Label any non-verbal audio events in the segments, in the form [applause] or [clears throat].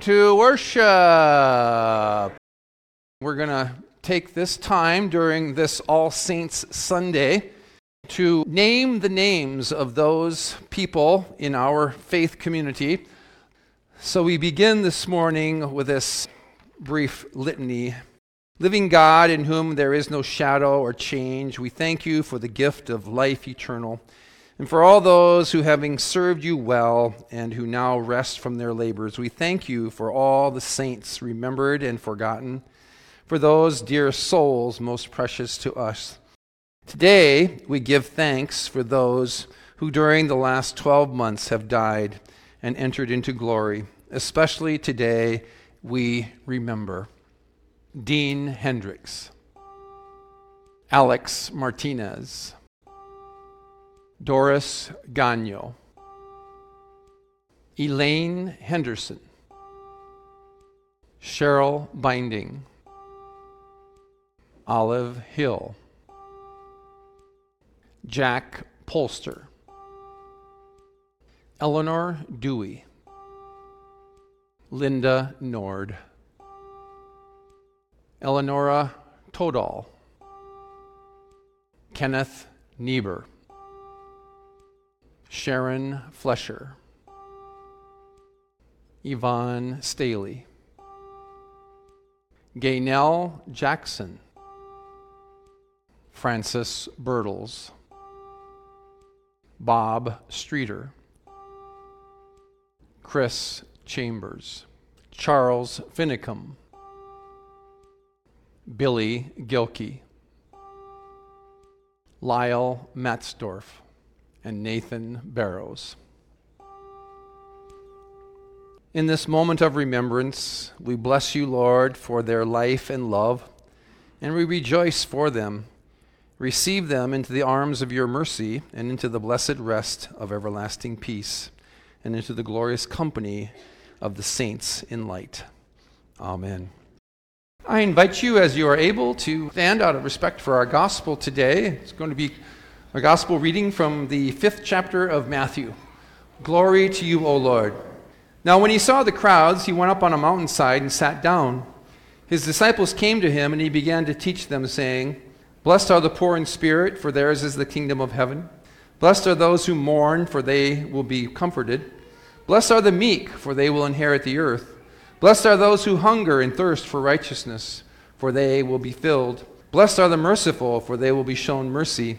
to worship. We're going to take this time during this All Saints Sunday to name the names of those people in our faith community. So we begin this morning with this brief litany. Living God, in whom there is no shadow or change, we thank you for the gift of life eternal, and for all those who, having served you well and who now rest from their labors, we thank you for all the saints remembered and forgotten, for those dear souls most precious to us. Today, we give thanks for those who during the last 12 months have died and entered into glory. Especially today, we remember Dean Hendricks, Alex Martinez, Doris Gagno, Elaine Henderson, Cheryl Binding, Olive Hill, Jack Polster, Eleanor Dewey, Linda Nord, Eleonora Todal, Kenneth Niebuhr, Sharon Flesher, Yvonne Staley, Gaynell Jackson, Francis Birtles, Bob Streeter, Chris Chambers, Charles Finicum, Billy Gilkey, Lyle Matzdorf, and Nathan Barrows. In this moment of remembrance, we bless you, Lord, for their life and love, and we rejoice for them. Receive them into the arms of your mercy and into the blessed rest of everlasting peace and into the glorious company of the saints in light. Amen. I invite you, as you are able, to stand out of respect for our gospel today. It's going to be a gospel reading from the fifth chapter of Matthew. Glory to you, O Lord. Now, when he saw the crowds, he went up on a mountainside and sat down. His disciples came to him, and he began to teach them, saying, Blessed are the poor in spirit, for theirs is the kingdom of heaven. Blessed are those who mourn, for they will be comforted. Blessed are the meek, for they will inherit the earth. Blessed are those who hunger and thirst for righteousness, for they will be filled. Blessed are the merciful, for they will be shown mercy.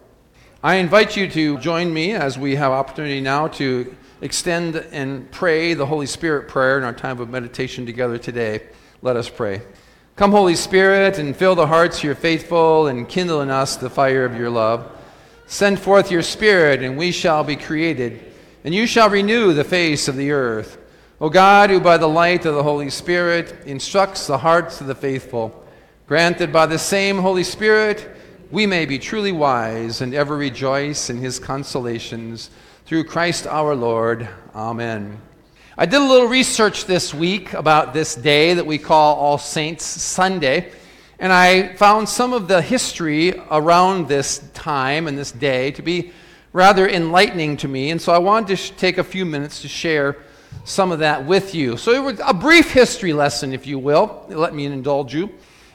I invite you to join me as we have opportunity now to extend and pray the Holy Spirit prayer in our time of meditation together today. Let us pray. Come, Holy Spirit, and fill the hearts of your faithful and kindle in us the fire of your love. Send forth your Spirit, and we shall be created, and you shall renew the face of the earth. O God, who by the light of the Holy Spirit instructs the hearts of the faithful, grant that by the same Holy Spirit we may be truly wise and ever rejoice in his consolations. Through Christ our Lord. Amen. I did a little research this week about this day that we call All Saints Sunday, and I found some of the history around this time and this day to be rather enlightening to me, and so I wanted to take a few minutes to share some of that with you. So it was a brief history lesson, if you will. Let me indulge you.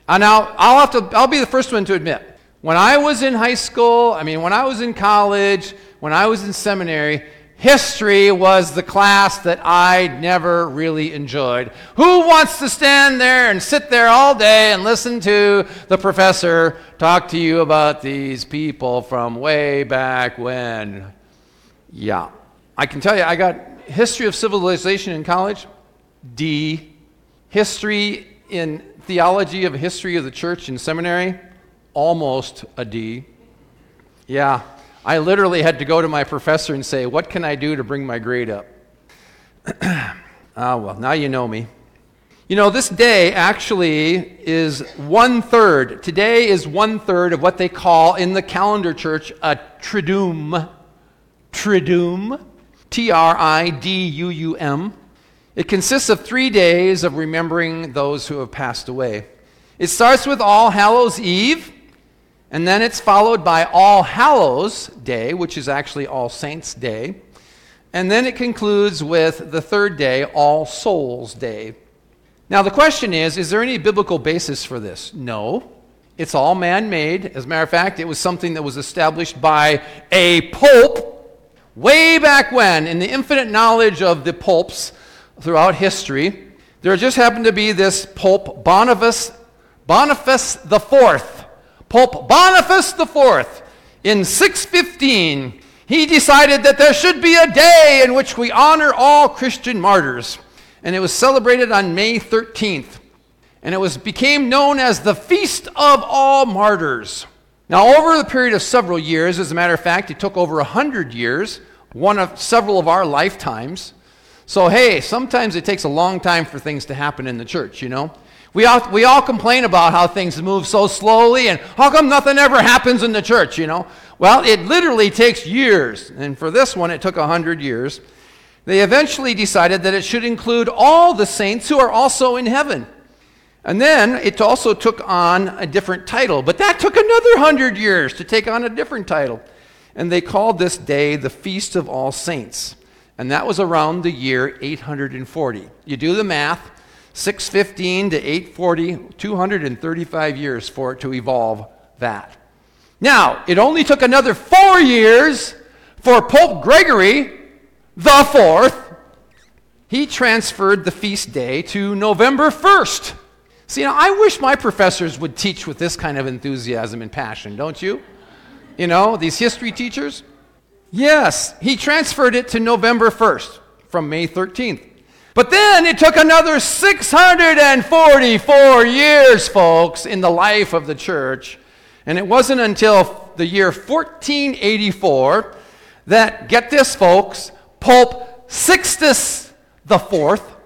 And now I'll have to I'll be the first one to admit. When I was in high school, I mean when I was in college, when I was in seminary, history was the class that I never really enjoyed. Who wants to stand there and sit there all day and listen to the professor talk to you about these people from way back when? Yeah. I can tell you, I got history of civilization in college, D. History in theology of history of the church in seminary, almost a D. Yeah, I literally had to go to my professor and say, What can I do to bring my grade up? [clears throat] ah, well, now you know me. You know, this day actually is one third. Today is one third of what they call in the calendar church a triduum. Triduum. T R I D U U M. It consists of three days of remembering those who have passed away. It starts with All Hallows Eve, and then it's followed by All Hallows Day, which is actually All Saints Day. And then it concludes with the third day, All Souls Day. Now, the question is is there any biblical basis for this? No. It's all man made. As a matter of fact, it was something that was established by a pope way back when, in the infinite knowledge of the popes throughout history. There just happened to be this Pope Boniface, Boniface IV. Pope Boniface IV in 615 he decided that there should be a day in which we honor all Christian martyrs and it was celebrated on May 13th. And it was, became known as the Feast of All Martyrs. Now, over the period of several years, as a matter of fact, it took over 100 years, one of several of our lifetimes. So, hey, sometimes it takes a long time for things to happen in the church, you know? We all, we all complain about how things move so slowly and how come nothing ever happens in the church, you know? Well, it literally takes years. And for this one, it took 100 years. They eventually decided that it should include all the saints who are also in heaven. And then it also took on a different title, but that took another hundred years to take on a different title. And they called this day the Feast of All Saints. And that was around the year 840. You do the math 615 to 840, 235 years for it to evolve that. Now, it only took another four years for Pope Gregory the fourth, he transferred the feast day to November 1st. See, now I wish my professors would teach with this kind of enthusiasm and passion, don't you? You know, these history teachers? Yes, he transferred it to November 1st from May 13th. But then it took another 644 years, folks, in the life of the church. And it wasn't until the year 1484 that, get this, folks, Pope Sixtus the Fourth.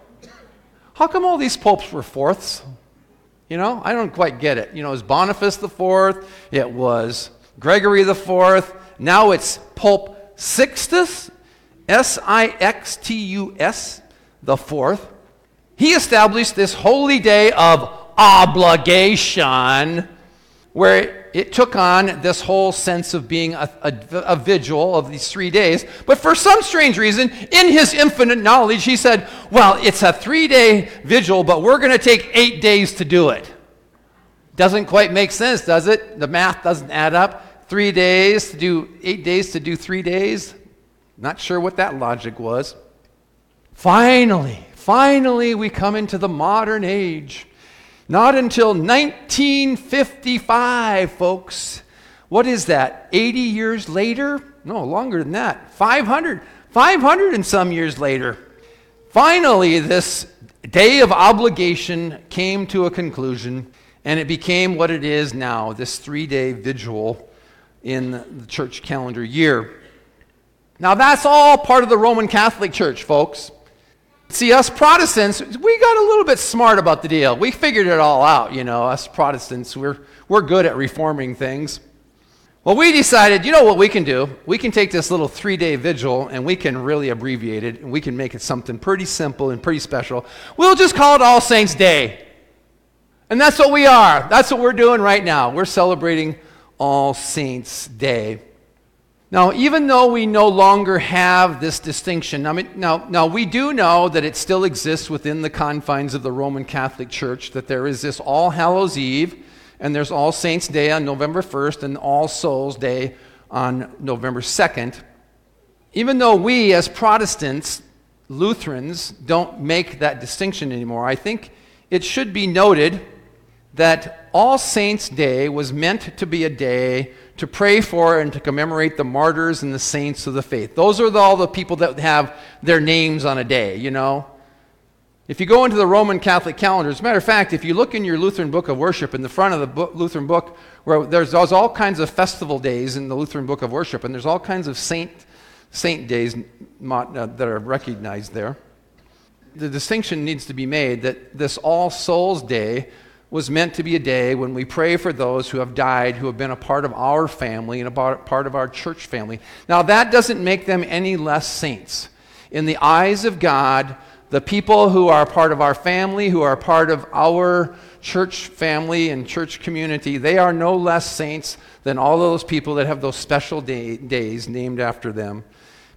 How come all these popes were fourths? You know, I don't quite get it. You know, it was Boniface the Fourth, it was Gregory the Fourth, now it's Pope Sixtus, S I X T U S, the Fourth. He established this holy day of obligation where it took on this whole sense of being a, a, a, vigil of these three days. But for some strange reason, in his infinite knowledge, he said, Well, it's a three day vigil, but we're going to take eight days to do it. Doesn't quite make sense, does it? The math doesn't add up. Three days to do eight days to do three days. Not sure what that logic was. Finally, finally, we come into the modern age not until 1955, folks. What is that? 80 years later? No, longer than that. 500. 500 and some years later. Finally, this day of obligation came to a conclusion, and it became what it is now this three day vigil in the church calendar year. Now, that's all part of the Roman Catholic Church, folks. See, us Protestants, we got a little bit smart about the deal. We figured it all out, you know. Us Protestants, we're, we're good at reforming things. Well, we decided, you know what we can do? We can take this little three day vigil and we can really abbreviate it and we can make it something pretty simple and pretty special. We'll just call it All Saints' Day. And that's what we are. That's what we're doing right now. We're celebrating All Saints' Day. Now, even though we no longer have this distinction, I mean, now, now we do know that it still exists within the confines of the Roman Catholic Church, that there is this All Hallows Eve, and there's All Saints' Day on November 1st, and All Souls' Day on November 2nd. Even though we, as Protestants, Lutherans, don't make that distinction anymore, I think it should be noted that All Saints' Day was meant to be a day to pray for and to commemorate the martyrs and the saints of the faith. Those are the, all the people that have their names on a day, you know. If you go into the Roman Catholic calendar, as a matter of fact, if you look in your Lutheran book of worship, in the front of the book, Lutheran book, where there's, there's all kinds of festival days in the Lutheran book of worship, and there's all kinds of saint, saint days uh, that are recognized there. the distinction needs to be made that this All Souls Day was meant to be a day when we pray for those who have died, who have been a part of our family and a part of our church family. Now, that doesn't make them any less saints. In the eyes of God, the people who are part of our family, who are part of our church family and church community, they are no less saints than all those people that have those special day, days named after them.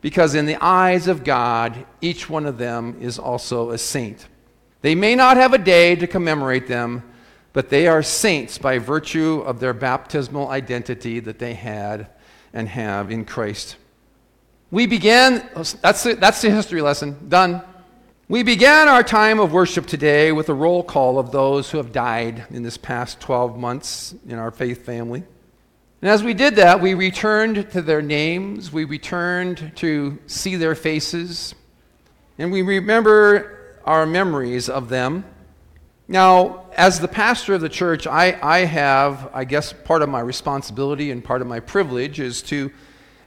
Because in the eyes of God, each one of them is also a saint. They may not have a day to commemorate them, but they are saints by virtue of their baptismal identity that they had and have in Christ. We began, that's the, that's the history lesson, done. We began our time of worship today with a roll call of those who have died in this past 12 months in our faith family. And as we did that, we returned to their names, we returned to see their faces, and we remember our memories of them. Now, as the pastor of the church, I, I have, I guess, part of my responsibility and part of my privilege is to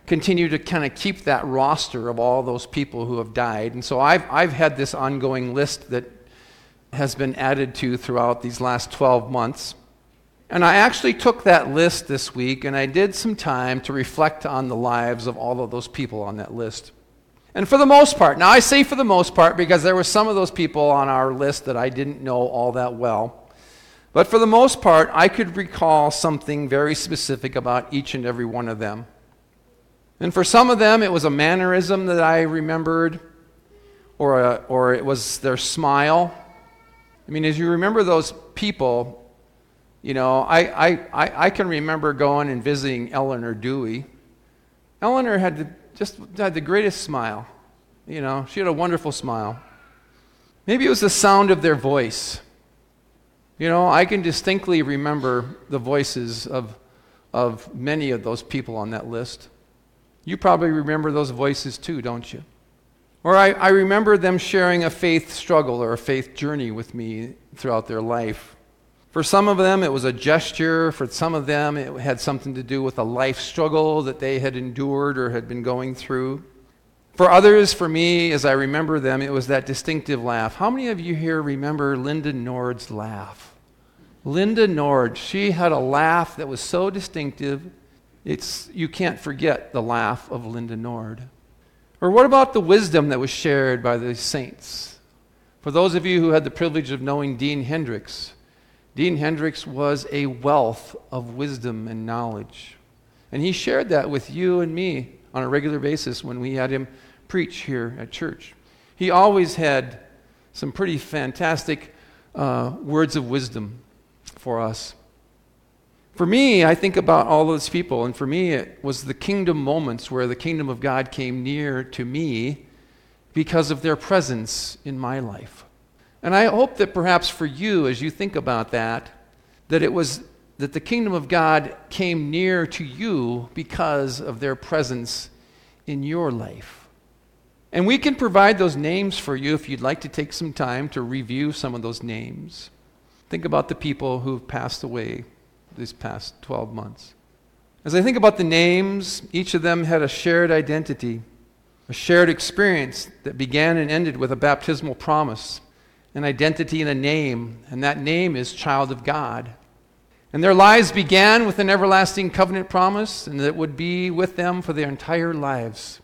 continue to kind of keep that roster of all those people who have died. And so I've, I've had this ongoing list that has been added to throughout these last 12 months. And I actually took that list this week and I did some time to reflect on the lives of all of those people on that list. And for the most part, now I say for the most part because there were some of those people on our list that I didn't know all that well. But for the most part, I could recall something very specific about each and every one of them. And for some of them, it was a mannerism that I remembered, or, a, or it was their smile. I mean, as you remember those people, you know, I, I, I, I can remember going and visiting Eleanor Dewey. Eleanor had just had the greatest smile. You know, she had a wonderful smile. Maybe it was the sound of their voice. You know, I can distinctly remember the voices of, of many of those people on that list. You probably remember those voices too, don't you? Or I, I remember them sharing a faith struggle or a faith journey with me throughout their life. For some of them, it was a gesture. For some of them, it had something to do with a life struggle that they had endured or had been going through. For others, for me, as I remember them, it was that distinctive laugh. How many of you here remember Linda Nord's laugh? Linda Nord, she had a laugh that was so distinctive, it's, you can't forget the laugh of Linda Nord. Or what about the wisdom that was shared by the saints? For those of you who had the privilege of knowing Dean Hendricks, Dean Hendricks was a wealth of wisdom and knowledge. And he shared that with you and me on a regular basis when we had him preach here at church. He always had some pretty fantastic uh, words of wisdom for us. For me, I think about all those people, and for me, it was the kingdom moments where the kingdom of God came near to me because of their presence in my life. And I hope that perhaps for you, as you think about that, that it was that the kingdom of God came near to you because of their presence in your life. And we can provide those names for you if you'd like to take some time to review some of those names. Think about the people who've passed away these past 12 months. As I think about the names, each of them had a shared identity, a shared experience that began and ended with a baptismal promise an identity and a name, and that name is child of God. And their lives began with an everlasting covenant promise, and that would be with them for their entire lives.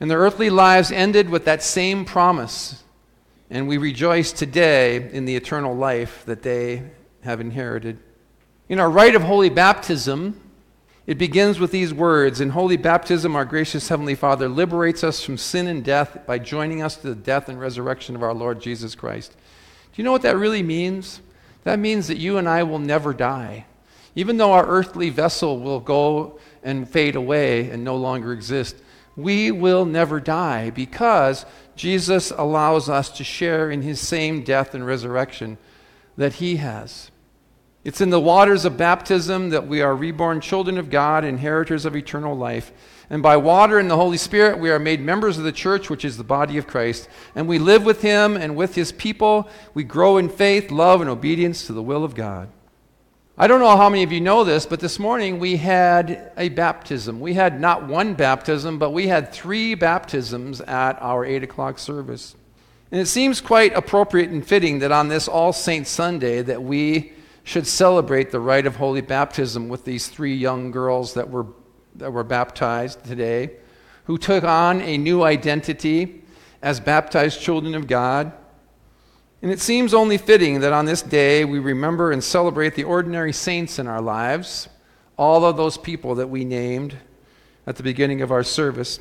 And their earthly lives ended with that same promise. And we rejoice today in the eternal life that they have inherited. In our rite of holy baptism, it begins with these words In holy baptism, our gracious Heavenly Father liberates us from sin and death by joining us to the death and resurrection of our Lord Jesus Christ. Do you know what that really means? That means that you and I will never die. Even though our earthly vessel will go and fade away and no longer exist, we will never die because Jesus allows us to share in his same death and resurrection that he has. It's in the waters of baptism that we are reborn children of God, inheritors of eternal life. And by water and the Holy Spirit, we are made members of the church, which is the body of Christ. And we live with him and with his people. We grow in faith, love, and obedience to the will of God. I don't know how many of you know this, but this morning we had a baptism. We had not one baptism, but we had three baptisms at our 8 o'clock service. And it seems quite appropriate and fitting that on this All Saints Sunday that we should celebrate the rite of holy baptism with these three young girls that were, that were baptized today, who took on a new identity as baptized children of God. And it seems only fitting that on this day we remember and celebrate the ordinary saints in our lives, all of those people that we named at the beginning of our service,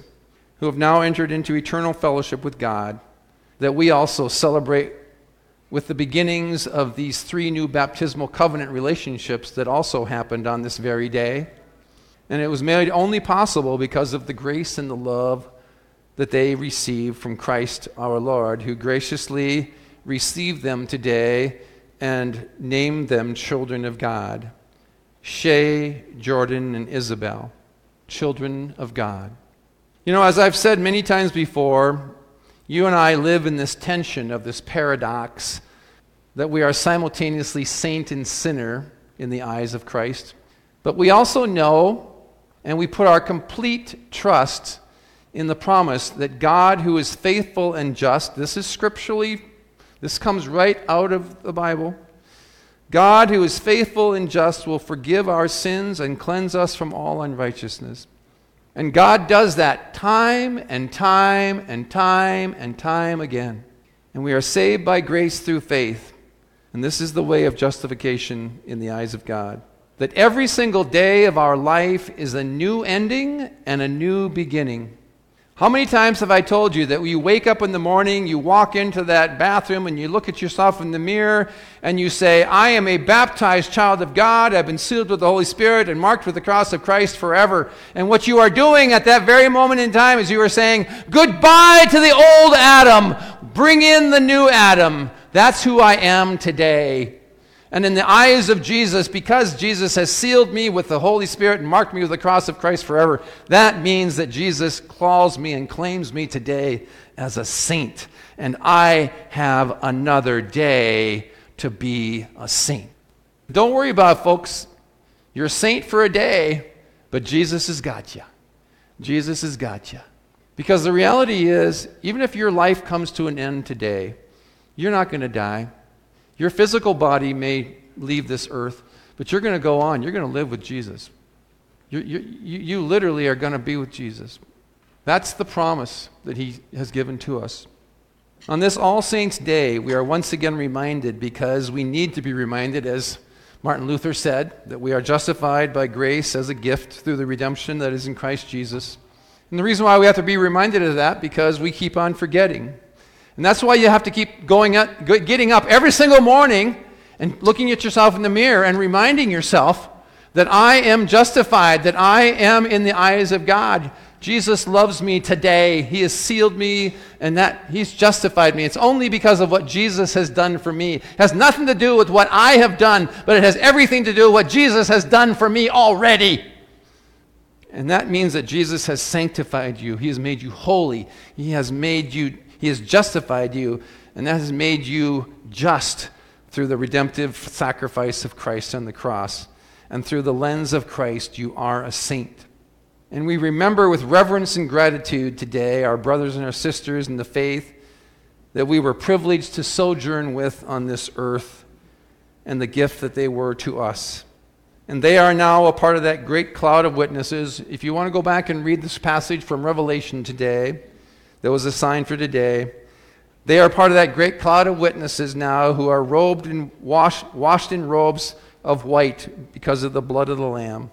who have now entered into eternal fellowship with God, that we also celebrate with the beginnings of these three new baptismal covenant relationships that also happened on this very day. And it was made only possible because of the grace and the love that they received from Christ our Lord, who graciously received them today and named them children of God. Shay, Jordan, and Isabel, children of God. You know, as I've said many times before, you and I live in this tension of this paradox that we are simultaneously saint and sinner in the eyes of Christ. But we also know and we put our complete trust in the promise that God, who is faithful and just, this is scripturally, this comes right out of the Bible. God, who is faithful and just, will forgive our sins and cleanse us from all unrighteousness. And God does that time and time and time and time again. And we are saved by grace through faith. And this is the way of justification in the eyes of God. That every single day of our life is a new ending and a new beginning. How many times have I told you that you wake up in the morning, you walk into that bathroom and you look at yourself in the mirror and you say, I am a baptized child of God. I've been sealed with the Holy Spirit and marked with the cross of Christ forever. And what you are doing at that very moment in time is you are saying, Goodbye to the old Adam. Bring in the new Adam. That's who I am today. And in the eyes of Jesus, because Jesus has sealed me with the Holy Spirit and marked me with the cross of Christ forever, that means that Jesus calls me and claims me today as a saint. And I have another day to be a saint. Don't worry about it, folks. You're a saint for a day, but Jesus has got you. Jesus has got you. Because the reality is, even if your life comes to an end today, you're not going to die. Your physical body may leave this earth, but you're going to go on. You're going to live with Jesus. You, you, you literally are going to be with Jesus. That's the promise that He has given to us. On this All Saints' Day, we are once again reminded because we need to be reminded, as Martin Luther said, that we are justified by grace as a gift through the redemption that is in Christ Jesus. And the reason why we have to be reminded of that because we keep on forgetting. And that's why you have to keep going up, getting up every single morning and looking at yourself in the mirror and reminding yourself that I am justified, that I am in the eyes of God. Jesus loves me today. He has sealed me and that he's justified me. It's only because of what Jesus has done for me. It has nothing to do with what I have done, but it has everything to do with what Jesus has done for me already. And that means that Jesus has sanctified you. He has made you holy. He has made you he has justified you, and that has made you just through the redemptive sacrifice of Christ on the cross. And through the lens of Christ, you are a saint. And we remember with reverence and gratitude today our brothers and our sisters in the faith that we were privileged to sojourn with on this earth and the gift that they were to us. And they are now a part of that great cloud of witnesses. If you want to go back and read this passage from Revelation today, that was a sign for today. They are part of that great cloud of witnesses now who are robed and washed, washed in robes of white because of the blood of the Lamb.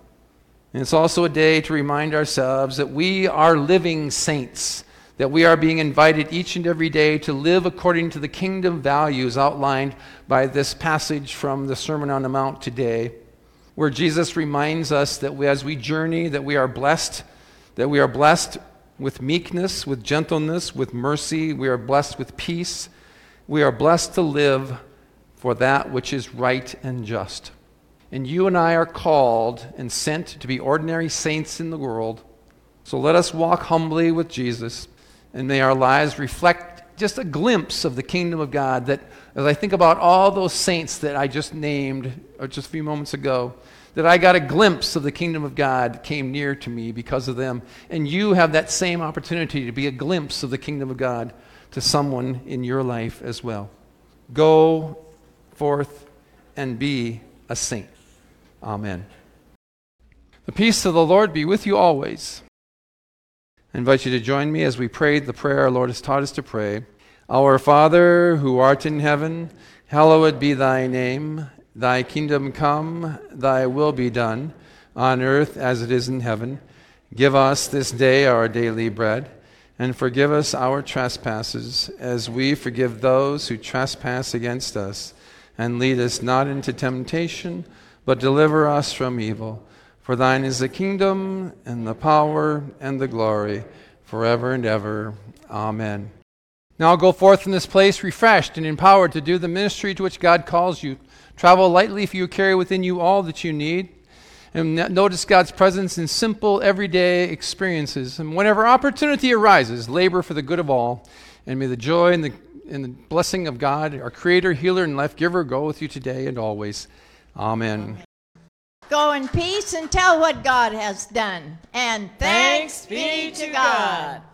And it's also a day to remind ourselves that we are living saints, that we are being invited each and every day to live according to the kingdom values outlined by this passage from the Sermon on the Mount today, where Jesus reminds us that we, as we journey, that we are blessed, that we are blessed with meekness, with gentleness, with mercy. We are blessed with peace. We are blessed to live for that which is right and just. And you and I are called and sent to be ordinary saints in the world. So let us walk humbly with Jesus, and may our lives reflect just a glimpse of the kingdom of God. That as I think about all those saints that I just named uh, just a few moments ago, that I got a glimpse of the kingdom of God came near to me because of them. And you have that same opportunity to be a glimpse of the kingdom of God to someone in your life as well. Go forth and be a saint. Amen. The peace of the Lord be with you always. I invite you to join me as we pray the prayer our Lord has taught us to pray. Our Father, who art in heaven, hallowed be thy name. Thy kingdom come, thy will be done, on earth as it is in heaven. Give us this day our daily bread, and forgive us our trespasses, as we forgive those who trespass against us. And lead us not into temptation, but deliver us from evil. For thine is the kingdom, and the power, and the glory, forever and ever. Amen. Now go forth from this place refreshed and empowered to do the ministry to which God calls you. Travel lightly if you carry within you all that you need. And notice God's presence in simple, everyday experiences. And whenever opportunity arises, labor for the good of all. And may the joy and the, and the blessing of God, our Creator, Healer, and Life Giver, go with you today and always. Amen. Go in peace and tell what God has done. And thanks, thanks be to God. God.